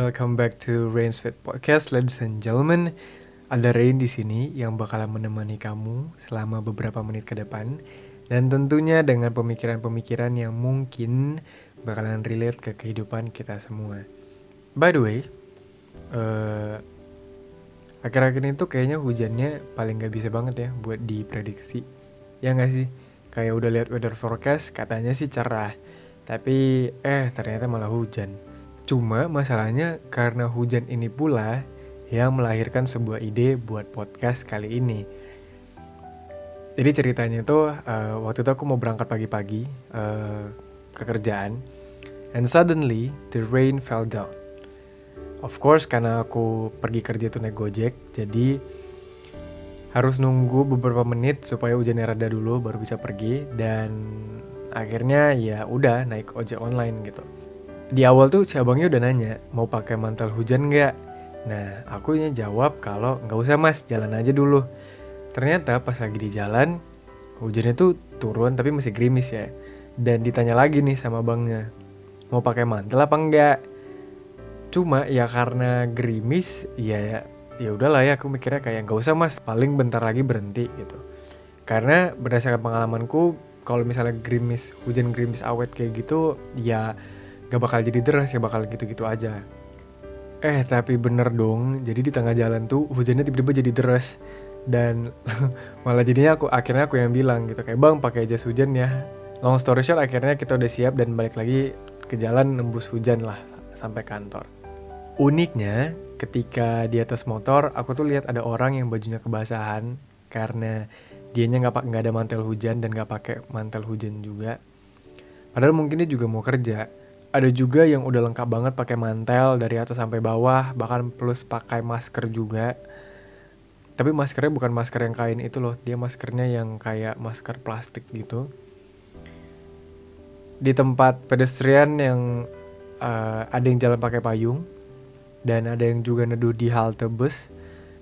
Welcome back to Rain's Fit Podcast, ladies and gentlemen. Ada Rain di sini yang bakalan menemani kamu selama beberapa menit ke depan dan tentunya dengan pemikiran-pemikiran yang mungkin bakalan relate ke kehidupan kita semua. By the way, uh, akhir-akhir ini tuh kayaknya hujannya paling gak bisa banget ya buat diprediksi. Ya gak sih? Kayak udah lihat weather forecast katanya sih cerah, tapi eh ternyata malah hujan. Cuma masalahnya karena hujan ini pula yang melahirkan sebuah ide buat podcast kali ini. Jadi ceritanya tuh uh, waktu itu aku mau berangkat pagi-pagi uh, ke kerjaan, and suddenly the rain fell down. Of course karena aku pergi kerja tuh naik gojek, jadi harus nunggu beberapa menit supaya hujannya reda dulu baru bisa pergi dan akhirnya ya udah naik ojek online gitu. Di awal tuh si abangnya udah nanya mau pakai mantel hujan nggak Nah, aku jawab kalau nggak usah mas, jalan aja dulu. Ternyata pas lagi di jalan, hujannya tuh turun tapi masih gerimis ya. Dan ditanya lagi nih sama bangnya, mau pakai mantel apa enggak? Cuma ya karena gerimis, ya ya udahlah ya aku mikirnya kayak nggak usah mas, paling bentar lagi berhenti gitu. Karena berdasarkan pengalamanku, kalau misalnya gerimis, hujan gerimis awet kayak gitu, ya gak bakal jadi deras ya bakal gitu-gitu aja. Eh tapi bener dong, jadi di tengah jalan tuh hujannya tiba-tiba jadi deras dan malah jadinya aku akhirnya aku yang bilang gitu kayak bang pakai jas hujan ya. Long story short akhirnya kita udah siap dan balik lagi ke jalan nembus hujan lah sampai kantor. Uniknya ketika di atas motor aku tuh lihat ada orang yang bajunya kebasahan karena dianya nggak nggak ada mantel hujan dan nggak pakai mantel hujan juga. Padahal mungkin dia juga mau kerja ada juga yang udah lengkap banget pakai mantel dari atas sampai bawah bahkan plus pakai masker juga. Tapi maskernya bukan masker yang kain itu loh dia maskernya yang kayak masker plastik gitu. Di tempat pedestrian yang uh, ada yang jalan pakai payung dan ada yang juga neduh di halte bus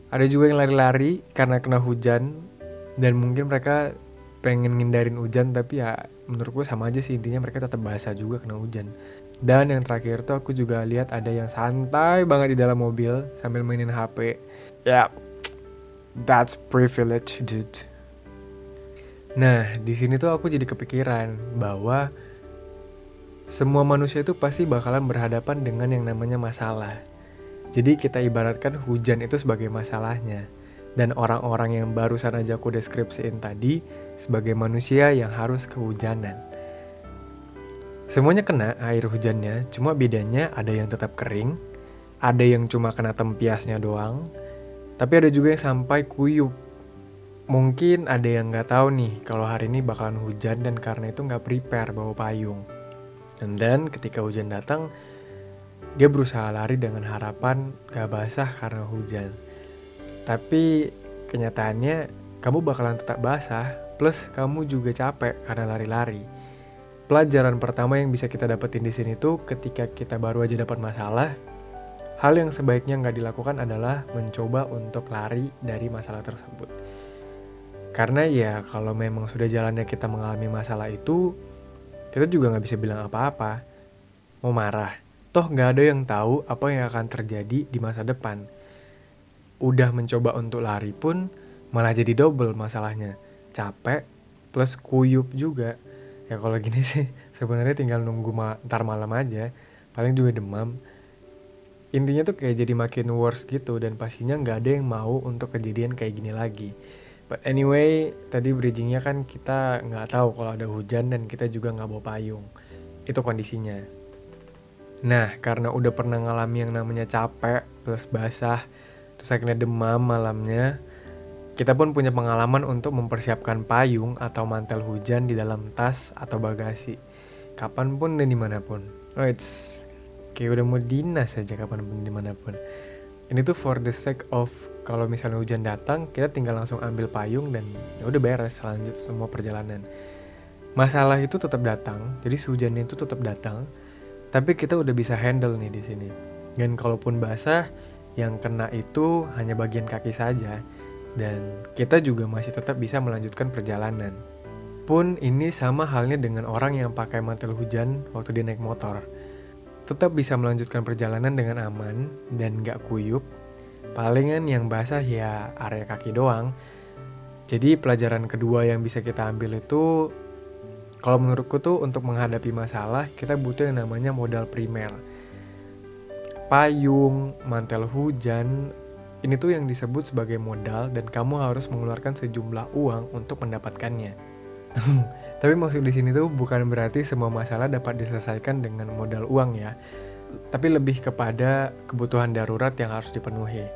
ada juga yang lari-lari karena kena hujan dan mungkin mereka pengen ngindarin hujan tapi ya menurut gue sama aja sih intinya mereka tetap basah juga kena hujan dan yang terakhir tuh aku juga lihat ada yang santai banget di dalam mobil sambil mainin HP ya yeah, that's privilege dude. Nah di sini tuh aku jadi kepikiran bahwa semua manusia itu pasti bakalan berhadapan dengan yang namanya masalah. Jadi kita ibaratkan hujan itu sebagai masalahnya. Dan orang-orang yang barusan aja aku deskripsiin tadi sebagai manusia yang harus kehujanan. Semuanya kena air hujannya, cuma bedanya ada yang tetap kering, ada yang cuma kena tempiasnya doang, tapi ada juga yang sampai kuyup. Mungkin ada yang nggak tahu nih kalau hari ini bakalan hujan dan karena itu nggak prepare bawa payung. Dan then ketika hujan datang, dia berusaha lari dengan harapan gak basah karena hujan. Tapi kenyataannya kamu bakalan tetap basah, plus kamu juga capek karena lari-lari. Pelajaran pertama yang bisa kita dapetin di sini tuh ketika kita baru aja dapat masalah, hal yang sebaiknya nggak dilakukan adalah mencoba untuk lari dari masalah tersebut. Karena ya kalau memang sudah jalannya kita mengalami masalah itu, kita juga nggak bisa bilang apa-apa. Mau marah, toh nggak ada yang tahu apa yang akan terjadi di masa depan udah mencoba untuk lari pun malah jadi double masalahnya capek plus kuyup juga ya kalau gini sih sebenarnya tinggal nunggu ma ntar malam aja. Paling juga demam. Intinya tuh kayak jadi makin worse gitu dan pastinya nggak ada yang mau untuk kejadian kayak gini lagi. But anyway tadi bridgingnya kan kita nggak tahu kalau ada hujan dan kita juga nggak bawa payung. Itu kondisinya. Nah karena udah pernah ngalami yang namanya capek plus basah terus akhirnya demam malamnya kita pun punya pengalaman untuk mempersiapkan payung atau mantel hujan di dalam tas atau bagasi. Kapan pun dan di mana pun. Oh it's kayak udah mau dinas aja kapan pun di mana pun. Ini tuh for the sake of kalau misalnya hujan datang kita tinggal langsung ambil payung dan ya udah beres lanjut semua perjalanan. Masalah itu tetap datang jadi hujannya itu tetap datang tapi kita udah bisa handle nih di sini. Dan kalaupun basah yang kena itu hanya bagian kaki saja dan kita juga masih tetap bisa melanjutkan perjalanan. Pun ini sama halnya dengan orang yang pakai mantel hujan waktu dia naik motor. tetap bisa melanjutkan perjalanan dengan aman dan gak kuyup. Palingan yang basah ya area kaki doang. Jadi pelajaran kedua yang bisa kita ambil itu kalau menurutku tuh untuk menghadapi masalah kita butuh yang namanya modal primer. Payung, mantel hujan, ini tuh yang disebut sebagai modal dan kamu harus mengeluarkan sejumlah uang untuk mendapatkannya. Tapi maksud di sini tuh bukan berarti semua masalah dapat diselesaikan dengan modal uang ya. Tapi lebih kepada kebutuhan darurat yang harus dipenuhi.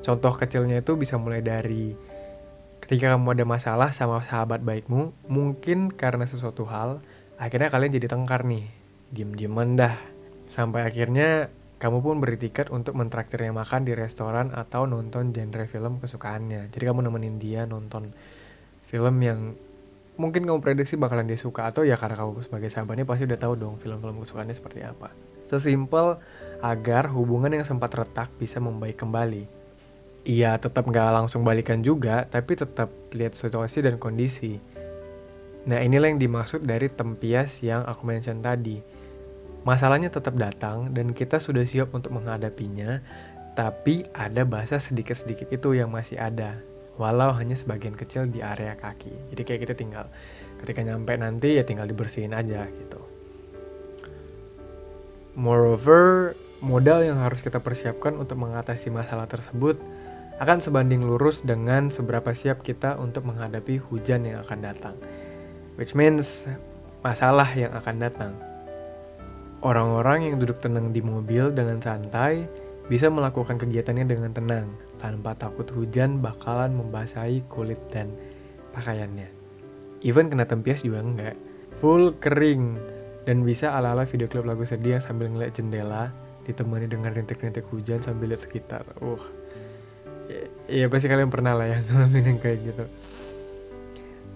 Contoh kecilnya itu bisa mulai dari ketika kamu ada masalah sama sahabat baikmu, mungkin karena sesuatu hal, akhirnya kalian jadi tengkar nih. Diem-dieman dah. Sampai akhirnya kamu pun beri tiket untuk mentraktirnya makan di restoran atau nonton genre film kesukaannya. Jadi kamu nemenin dia nonton film yang mungkin kamu prediksi bakalan dia suka atau ya karena kamu sebagai sahabatnya pasti udah tahu dong film-film kesukaannya seperti apa. Sesimpel agar hubungan yang sempat retak bisa membaik kembali. Iya tetap nggak langsung balikan juga, tapi tetap lihat situasi dan kondisi. Nah inilah yang dimaksud dari tempias yang aku mention tadi. Masalahnya tetap datang dan kita sudah siap untuk menghadapinya, tapi ada bahasa sedikit-sedikit itu yang masih ada walau hanya sebagian kecil di area kaki. Jadi kayak kita tinggal ketika nyampe nanti ya tinggal dibersihin aja gitu. Moreover, modal yang harus kita persiapkan untuk mengatasi masalah tersebut akan sebanding lurus dengan seberapa siap kita untuk menghadapi hujan yang akan datang. Which means masalah yang akan datang. Orang-orang yang duduk tenang di mobil dengan santai bisa melakukan kegiatannya dengan tenang, tanpa takut hujan bakalan membasahi kulit dan pakaiannya. Even kena tempias juga enggak. Full kering dan bisa ala-ala video klip lagu sedih yang sambil ngeliat jendela ditemani dengan rintik-rintik hujan sambil lihat sekitar. Uh. Ya, ya pasti kalian pernah lah yang ngalamin yang kayak gitu.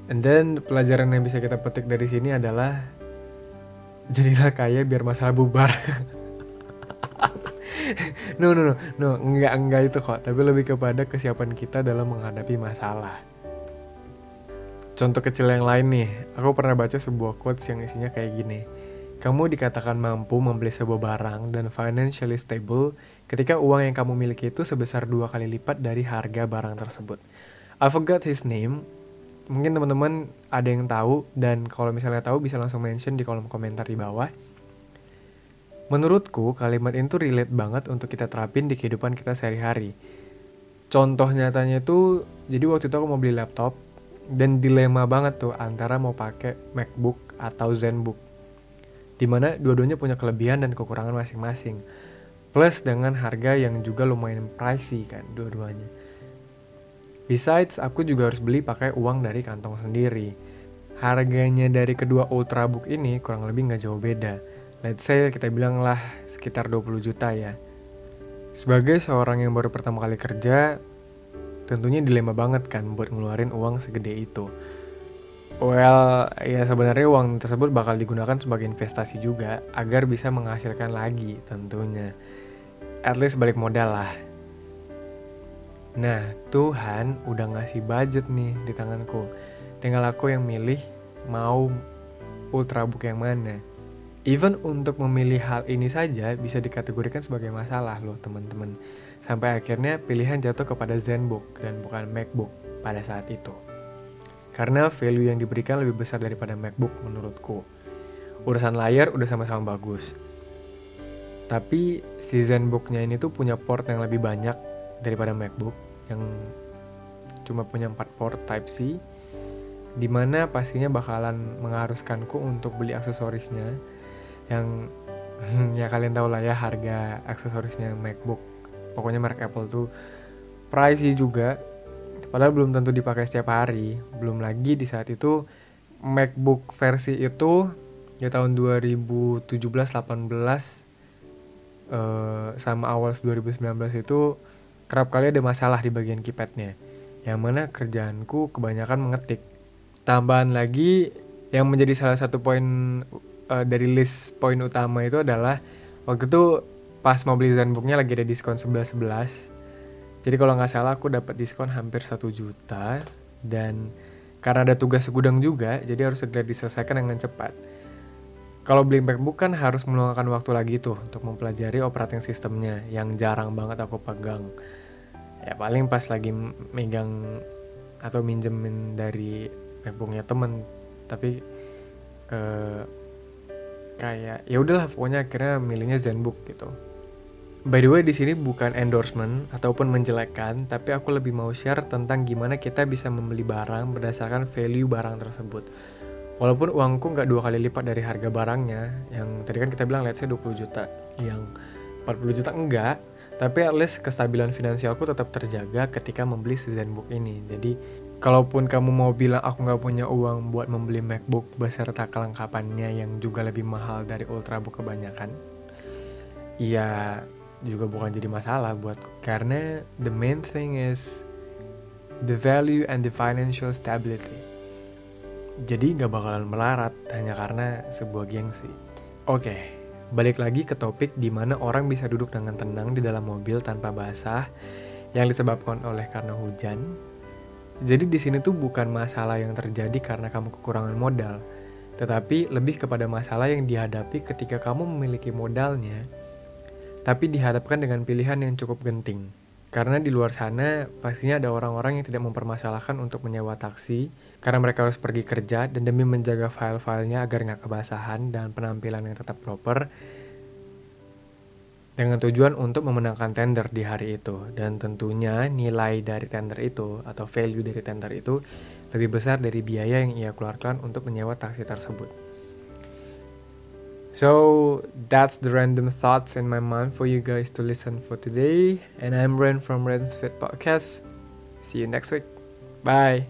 And then pelajaran yang bisa kita petik dari sini adalah jadilah kaya biar masalah bubar. no no no no enggak enggak itu kok tapi lebih kepada kesiapan kita dalam menghadapi masalah contoh kecil yang lain nih aku pernah baca sebuah quotes yang isinya kayak gini kamu dikatakan mampu membeli sebuah barang dan financially stable ketika uang yang kamu miliki itu sebesar dua kali lipat dari harga barang tersebut. I forgot his name. Mungkin teman-teman ada yang tahu dan kalau misalnya tahu bisa langsung mention di kolom komentar di bawah. Menurutku, kalimat itu relate banget untuk kita terapin di kehidupan kita sehari-hari. Contoh nyatanya itu, jadi waktu itu aku mau beli laptop, dan dilema banget tuh antara mau pakai MacBook atau ZenBook. Di mana dua-duanya punya kelebihan dan kekurangan masing-masing. Plus dengan harga yang juga lumayan pricey kan dua-duanya. Besides, aku juga harus beli pakai uang dari kantong sendiri. Harganya dari kedua Ultrabook ini kurang lebih nggak jauh beda let's say kita bilang lah sekitar 20 juta ya. Sebagai seorang yang baru pertama kali kerja, tentunya dilema banget kan buat ngeluarin uang segede itu. Well, ya sebenarnya uang tersebut bakal digunakan sebagai investasi juga agar bisa menghasilkan lagi tentunya. At least balik modal lah. Nah, Tuhan udah ngasih budget nih di tanganku. Tinggal aku yang milih mau ultrabook yang mana. Even untuk memilih hal ini saja bisa dikategorikan sebagai masalah loh teman-teman. Sampai akhirnya pilihan jatuh kepada ZenBook dan bukan MacBook pada saat itu. Karena value yang diberikan lebih besar daripada MacBook menurutku. Urusan layar udah sama-sama bagus. Tapi si ZenBooknya ini tuh punya port yang lebih banyak daripada MacBook yang cuma punya 4 port Type-C di mana pastinya bakalan mengharuskanku untuk beli aksesorisnya yang ya kalian tahu lah ya harga aksesorisnya MacBook pokoknya merek Apple tuh pricey juga padahal belum tentu dipakai setiap hari. Belum lagi di saat itu MacBook versi itu ya tahun 2017 18 uh, sama awal 2019 itu kerap kali ada masalah di bagian keypadnya yang mana kerjaanku kebanyakan mengetik. Tambahan lagi yang menjadi salah satu poin uh, dari list poin utama itu adalah waktu itu pas mau beli Zenbooknya lagi ada diskon 11-11 jadi kalau nggak salah aku dapat diskon hampir satu juta dan karena ada tugas segudang juga jadi harus segera diselesaikan dengan cepat kalau beli MacBook kan harus meluangkan waktu lagi tuh untuk mempelajari operating sistemnya yang jarang banget aku pegang. Ya paling pas lagi megang atau minjemin dari MacBooknya temen, tapi eh, kayak ya udahlah pokoknya akhirnya milihnya ZenBook gitu. By the way di sini bukan endorsement ataupun menjelekkan, tapi aku lebih mau share tentang gimana kita bisa membeli barang berdasarkan value barang tersebut walaupun uangku nggak dua kali lipat dari harga barangnya yang tadi kan kita bilang let's say 20 juta. Yang 40 juta enggak tapi at least kestabilan finansialku tetap terjaga ketika membeli si Zenbook ini. Jadi kalaupun kamu mau bilang aku nggak punya uang buat membeli MacBook beserta kelengkapannya yang juga lebih mahal dari Ultrabook kebanyakan ya juga bukan jadi masalah buat karena the main thing is the value and the financial stability jadi nggak bakalan melarat hanya karena sebuah gengsi. Oke, balik lagi ke topik di mana orang bisa duduk dengan tenang di dalam mobil tanpa basah yang disebabkan oleh karena hujan. Jadi di sini tuh bukan masalah yang terjadi karena kamu kekurangan modal, tetapi lebih kepada masalah yang dihadapi ketika kamu memiliki modalnya, tapi dihadapkan dengan pilihan yang cukup genting. Karena di luar sana pastinya ada orang-orang yang tidak mempermasalahkan untuk menyewa taksi karena mereka harus pergi kerja dan demi menjaga file-filenya agar nggak kebasahan dan penampilan yang tetap proper dengan tujuan untuk memenangkan tender di hari itu dan tentunya nilai dari tender itu atau value dari tender itu lebih besar dari biaya yang ia keluarkan untuk menyewa taksi tersebut. So that's the random thoughts in my mind for you guys to listen for today. And I'm Ren from Ren's Fit Podcast. See you next week. Bye.